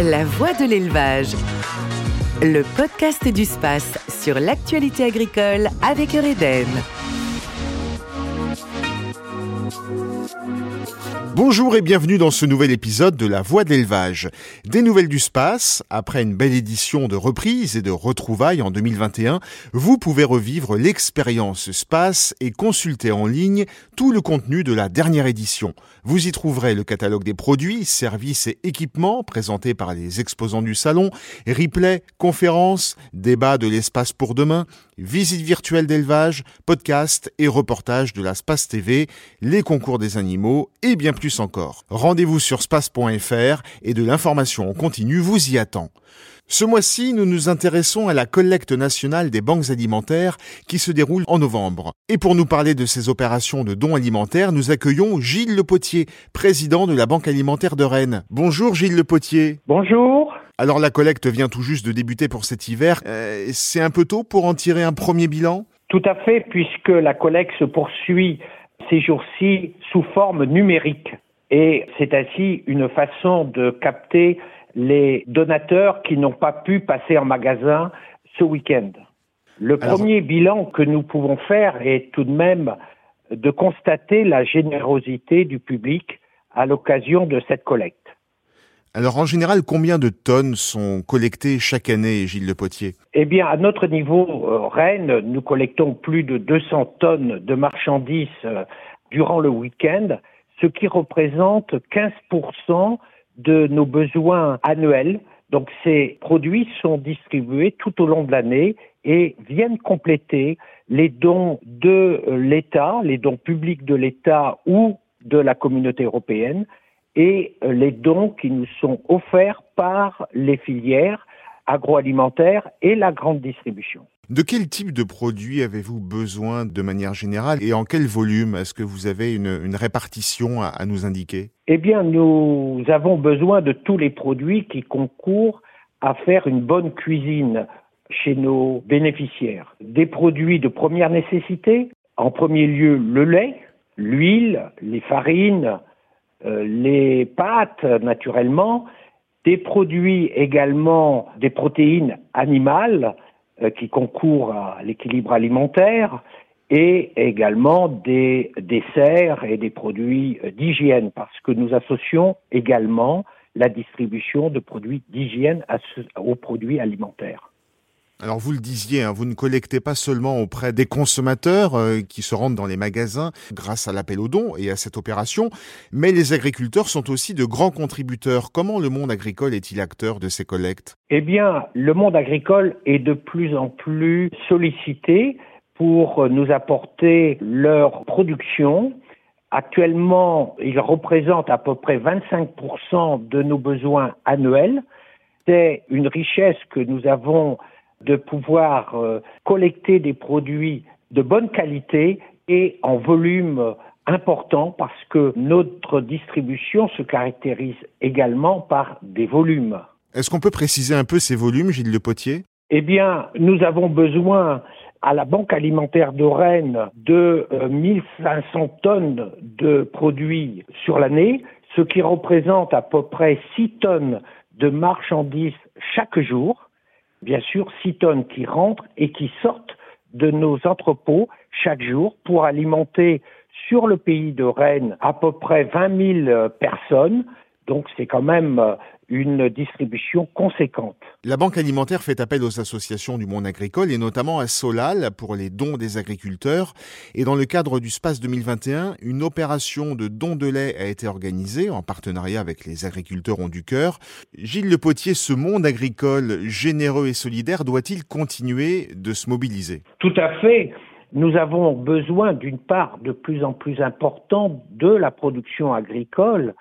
La voix de l'élevage. Le podcast du space sur l'actualité agricole avec Eureden. Bonjour et bienvenue dans ce nouvel épisode de La Voix de l'élevage. Des nouvelles du space, après une belle édition de reprise et de retrouvailles en 2021, vous pouvez revivre l'expérience space et consulter en ligne tout le contenu de la dernière édition. Vous y trouverez le catalogue des produits, services et équipements présentés par les exposants du salon, replay, conférences, débats de l'espace pour demain, visites virtuelles d'élevage, podcasts et reportages de la Space TV, les concours des animaux et bien plus encore. Rendez-vous sur space.fr et de l'information en continu vous y attend. Ce mois-ci, nous nous intéressons à la collecte nationale des banques alimentaires qui se déroule en novembre. Et pour nous parler de ces opérations de dons alimentaires, nous accueillons Gilles Le Potier, président de la Banque alimentaire de Rennes. Bonjour Gilles Le Potier. Bonjour. Alors la collecte vient tout juste de débuter pour cet hiver. Euh, c'est un peu tôt pour en tirer un premier bilan? Tout à fait, puisque la collecte se poursuit ces jours-ci sous forme numérique. Et c'est ainsi une façon de capter les donateurs qui n'ont pas pu passer en magasin ce week-end. Le premier bilan que nous pouvons faire est tout de même de constater la générosité du public à l'occasion de cette collecte. Alors en général, combien de tonnes sont collectées chaque année, Gilles Le Potier? Eh bien, à notre niveau, euh, Rennes, nous collectons plus de 200 tonnes de marchandises euh, durant le week-end, ce qui représente 15% de nos besoins annuels. Donc ces produits sont distribués tout au long de l'année et viennent compléter les dons de l'État, les dons publics de l'État ou de la communauté européenne et les dons qui nous sont offerts par les filières agroalimentaires et la grande distribution. De quel type de produits avez-vous besoin de manière générale et en quel volume? Est-ce que vous avez une, répartition à, nous indiquer? Eh bien, nous avons besoin de tous les produits qui concourent à faire une bonne cuisine chez nos bénéficiaires. Des produits de première nécessité, en premier lieu le lait, l'huile, les farines, euh, les pâtes naturellement, des produits également des protéines animales, euh, qui concourent à l'équilibre alimentaire et également des desserts et des produits euh, d'hygiène parce que nous associons également la distribution de produits d'hygiène aux produits alimentaires. Alors vous le disiez, hein, vous ne collectez pas seulement auprès des consommateurs euh, qui se rendent dans les magasins grâce à l'appel aux dons et à cette opération, mais les agriculteurs sont aussi de grands contributeurs. Comment le monde agricole est-il acteur de ces collectes? Eh bien, le monde agricole est de plus en plus sollicité pour nous apporter leur production. Actuellement, ils représentent à peu près 25% de nos besoins annuels. C'est une richesse que nous avons de pouvoir euh, collecter des produits de bonne qualité et en volume important parce que notre distribution se caractérise également par des volumes. Est-ce qu'on peut préciser un peu ces volumes, Gilles Le Potier? Eh bien, nous avons besoin à la Banque alimentaire de Rennes de 1500 euh, tonnes de produits sur l'année, ce qui représente à peu près 6 tonnes de marchandises chaque jour bien sûr 6 tonnes qui rentrent et qui sortent de nos entrepôts chaque jour pour alimenter sur le pays de Rennes à peu près 20 000 personnes. Donc c'est quand même euh, une distribution conséquente. La Banque alimentaire fait appel aux associations du monde agricole et notamment à Solal pour les dons des agriculteurs. Et dans le cadre du SPACE 2021, une opération de don de lait a été organisée en partenariat avec les agriculteurs ont du cœur. Gilles Le Potier, ce monde agricole généreux et solidaire doit-il continuer de se mobiliser? Tout à fait. Nous avons besoin d'une part de plus en plus importante de la production agricole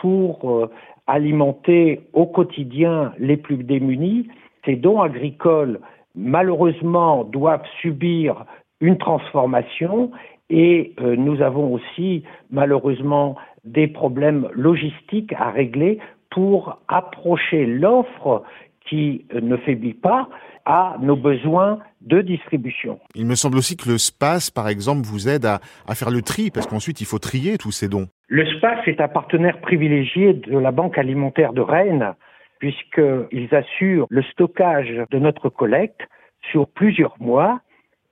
pour euh, alimenter au quotidien les plus démunis. Ces dons agricoles, malheureusement, doivent subir une transformation et euh, nous avons aussi, malheureusement, des problèmes logistiques à régler pour approcher l'offre qui euh, ne faiblit pas à nos besoins de distribution. Il me semble aussi que le SPACE, par exemple, vous aide à, à faire le tri, parce qu'ensuite il faut trier tous ces dons. Le SPACE est un partenaire privilégié de la Banque alimentaire de Rennes, puisqu'ils assurent le stockage de notre collecte sur plusieurs mois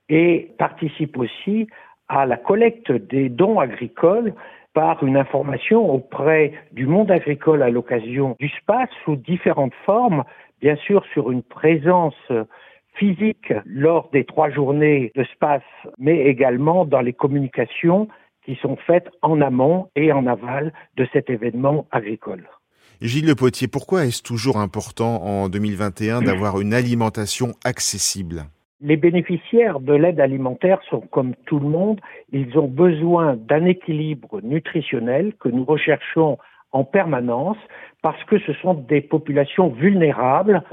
et participent aussi à la collecte des dons agricoles par une information auprès du monde agricole à l'occasion du SPAS sous différentes formes, bien sûr sur une présence physique lors des trois journées de SPAS, mais également dans les communications qui sont faites en amont et en aval de cet événement agricole. Gilles Le Potier, pourquoi est-ce toujours important en 2021 d'avoir une alimentation accessible? Les bénéficiaires de l'aide alimentaire sont comme tout le monde, ils ont besoin d'un équilibre nutritionnel que nous recherchons en permanence parce que ce sont des populations vulnérables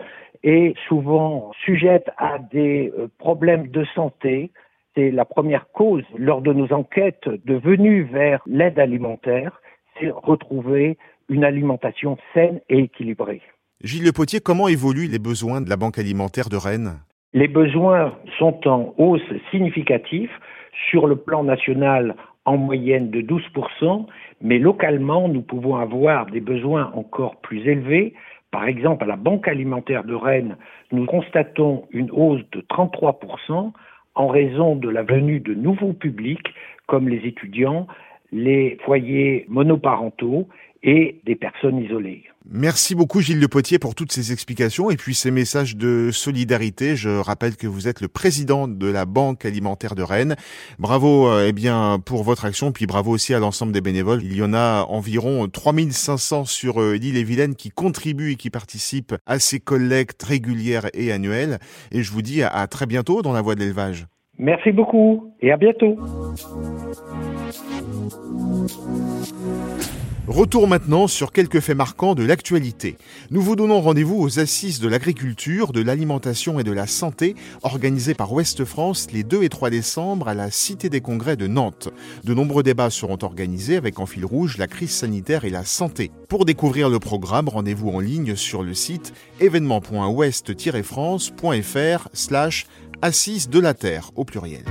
et souvent sujettes à des euh, problèmes de santé. C'est la première cause lors de nos enquêtes de venue vers l'aide alimentaire, c'est retrouver une alimentation saine et équilibrée. Gilles Le Potier, comment évoluent les besoins de la Banque alimentaire de Rennes? Les besoins sont en hausse significative sur le plan national en moyenne de 12%, mais localement, nous pouvons avoir des besoins encore plus élevés. Par exemple, à la Banque alimentaire de Rennes, nous constatons une hausse de 33% en raison de la venue de nouveaux publics comme les étudiants, les foyers monoparentaux et des personnes isolées. Merci beaucoup Gilles Le Potier pour toutes ces explications et puis ces messages de solidarité. Je rappelle que vous êtes le président de la Banque alimentaire de Rennes. Bravo euh, eh bien pour votre action puis bravo aussi à l'ensemble des bénévoles. Il y en a environ 3500 sur euh, l'île et Vilaine qui contribuent et qui participent à ces collectes régulières et annuelles et je vous dis à très bientôt dans la voie de l'élevage. Merci beaucoup et à bientôt. Retour maintenant sur quelques faits marquants de l'actualité. Nous vous donnons rendez-vous aux Assises de l'agriculture, de l'alimentation et de la santé organisées par Ouest France les 2 et 3 décembre à la Cité des Congrès de Nantes. De nombreux débats seront organisés avec en fil rouge la crise sanitaire et la santé. Pour découvrir le programme, rendez-vous en ligne sur le site événement.ouest-france.fr slash Assises de la Terre au pluriel.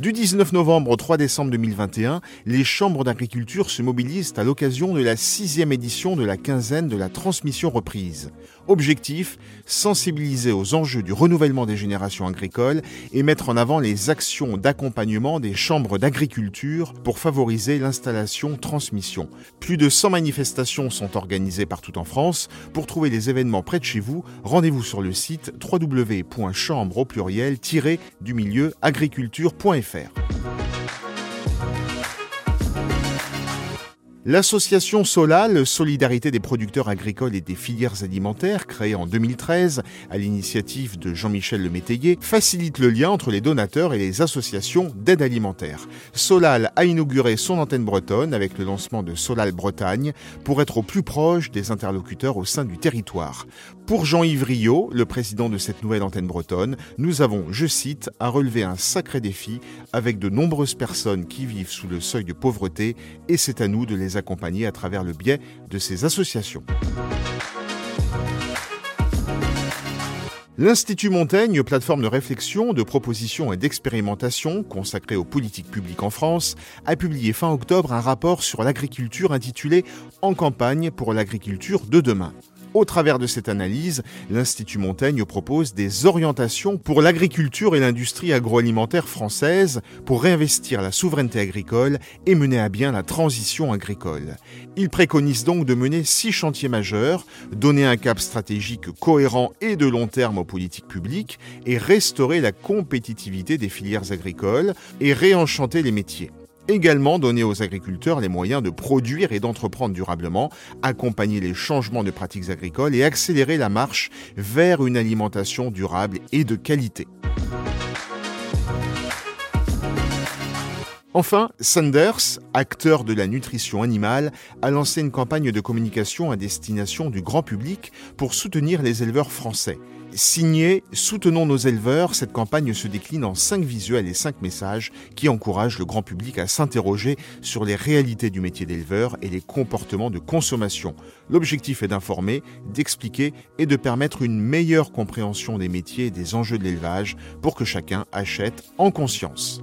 Du 19 novembre au 3 décembre 2021, les chambres d'agriculture se mobilisent à l'occasion de la sixième édition de la quinzaine de la transmission reprise. Objectif, sensibiliser aux enjeux du renouvellement des générations agricoles et mettre en avant les actions d'accompagnement des chambres d'agriculture pour favoriser l'installation-transmission. Plus de 100 manifestations sont organisées partout en France. Pour trouver les événements près de chez vous, rendez-vous sur le site www.chambre au pluriel-du milieu L'association Solal, Solidarité des producteurs agricoles et des filières alimentaires, créée en 2013 à l'initiative de Jean-Michel Lemétayer, facilite le lien entre les donateurs et les associations d'aide alimentaire. Solal a inauguré son antenne bretonne avec le lancement de Solal Bretagne pour être au plus proche des interlocuteurs au sein du territoire. Pour Jean-Yves Rio, le président de cette nouvelle antenne bretonne, nous avons, je cite, à relever un sacré défi avec de nombreuses personnes qui vivent sous le seuil de pauvreté et c'est à nous de les accompagner à travers le biais de ces associations. L'Institut Montaigne, plateforme de réflexion, de proposition et d'expérimentation consacrée aux politiques publiques en France, a publié fin octobre un rapport sur l'agriculture intitulé En campagne pour l'agriculture de demain. Au travers de cette analyse, l'Institut Montaigne propose des orientations pour l'agriculture et l'industrie agroalimentaire française pour réinvestir la souveraineté agricole et mener à bien la transition agricole. Il préconise donc de mener six chantiers majeurs, donner un cap stratégique cohérent et de long terme aux politiques publiques et restaurer la compétitivité des filières agricoles et réenchanter les métiers également donner aux agriculteurs les moyens de produire et d'entreprendre durablement, accompagner les changements de pratiques agricoles et accélérer la marche vers une alimentation durable et de qualité. Enfin, Sanders, acteur de la nutrition animale, a lancé une campagne de communication à destination du grand public pour soutenir les éleveurs français. Signé Soutenons nos éleveurs, cette campagne se décline en cinq visuels et cinq messages qui encouragent le grand public à s'interroger sur les réalités du métier d'éleveur et les comportements de consommation. L'objectif est d'informer, d'expliquer et de permettre une meilleure compréhension des métiers et des enjeux de l'élevage pour que chacun achète en conscience.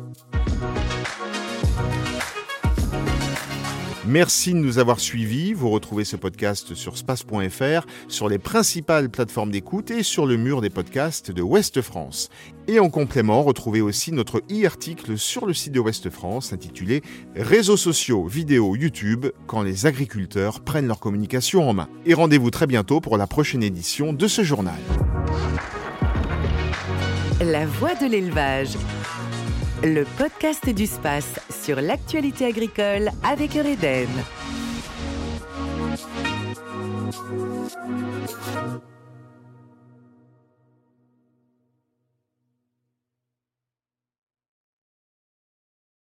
Merci de nous avoir suivis. Vous retrouvez ce podcast sur space.fr, sur les principales plateformes d'écoute et sur le mur des podcasts de Ouest France. Et en complément, retrouvez aussi notre e-article sur le site de Ouest France intitulé Réseaux sociaux, vidéos, YouTube, quand les agriculteurs prennent leur communication en main. Et rendez-vous très bientôt pour la prochaine édition de ce journal. La voix de l'élevage. Le podcast du space sur l'actualité agricole avec Eureden.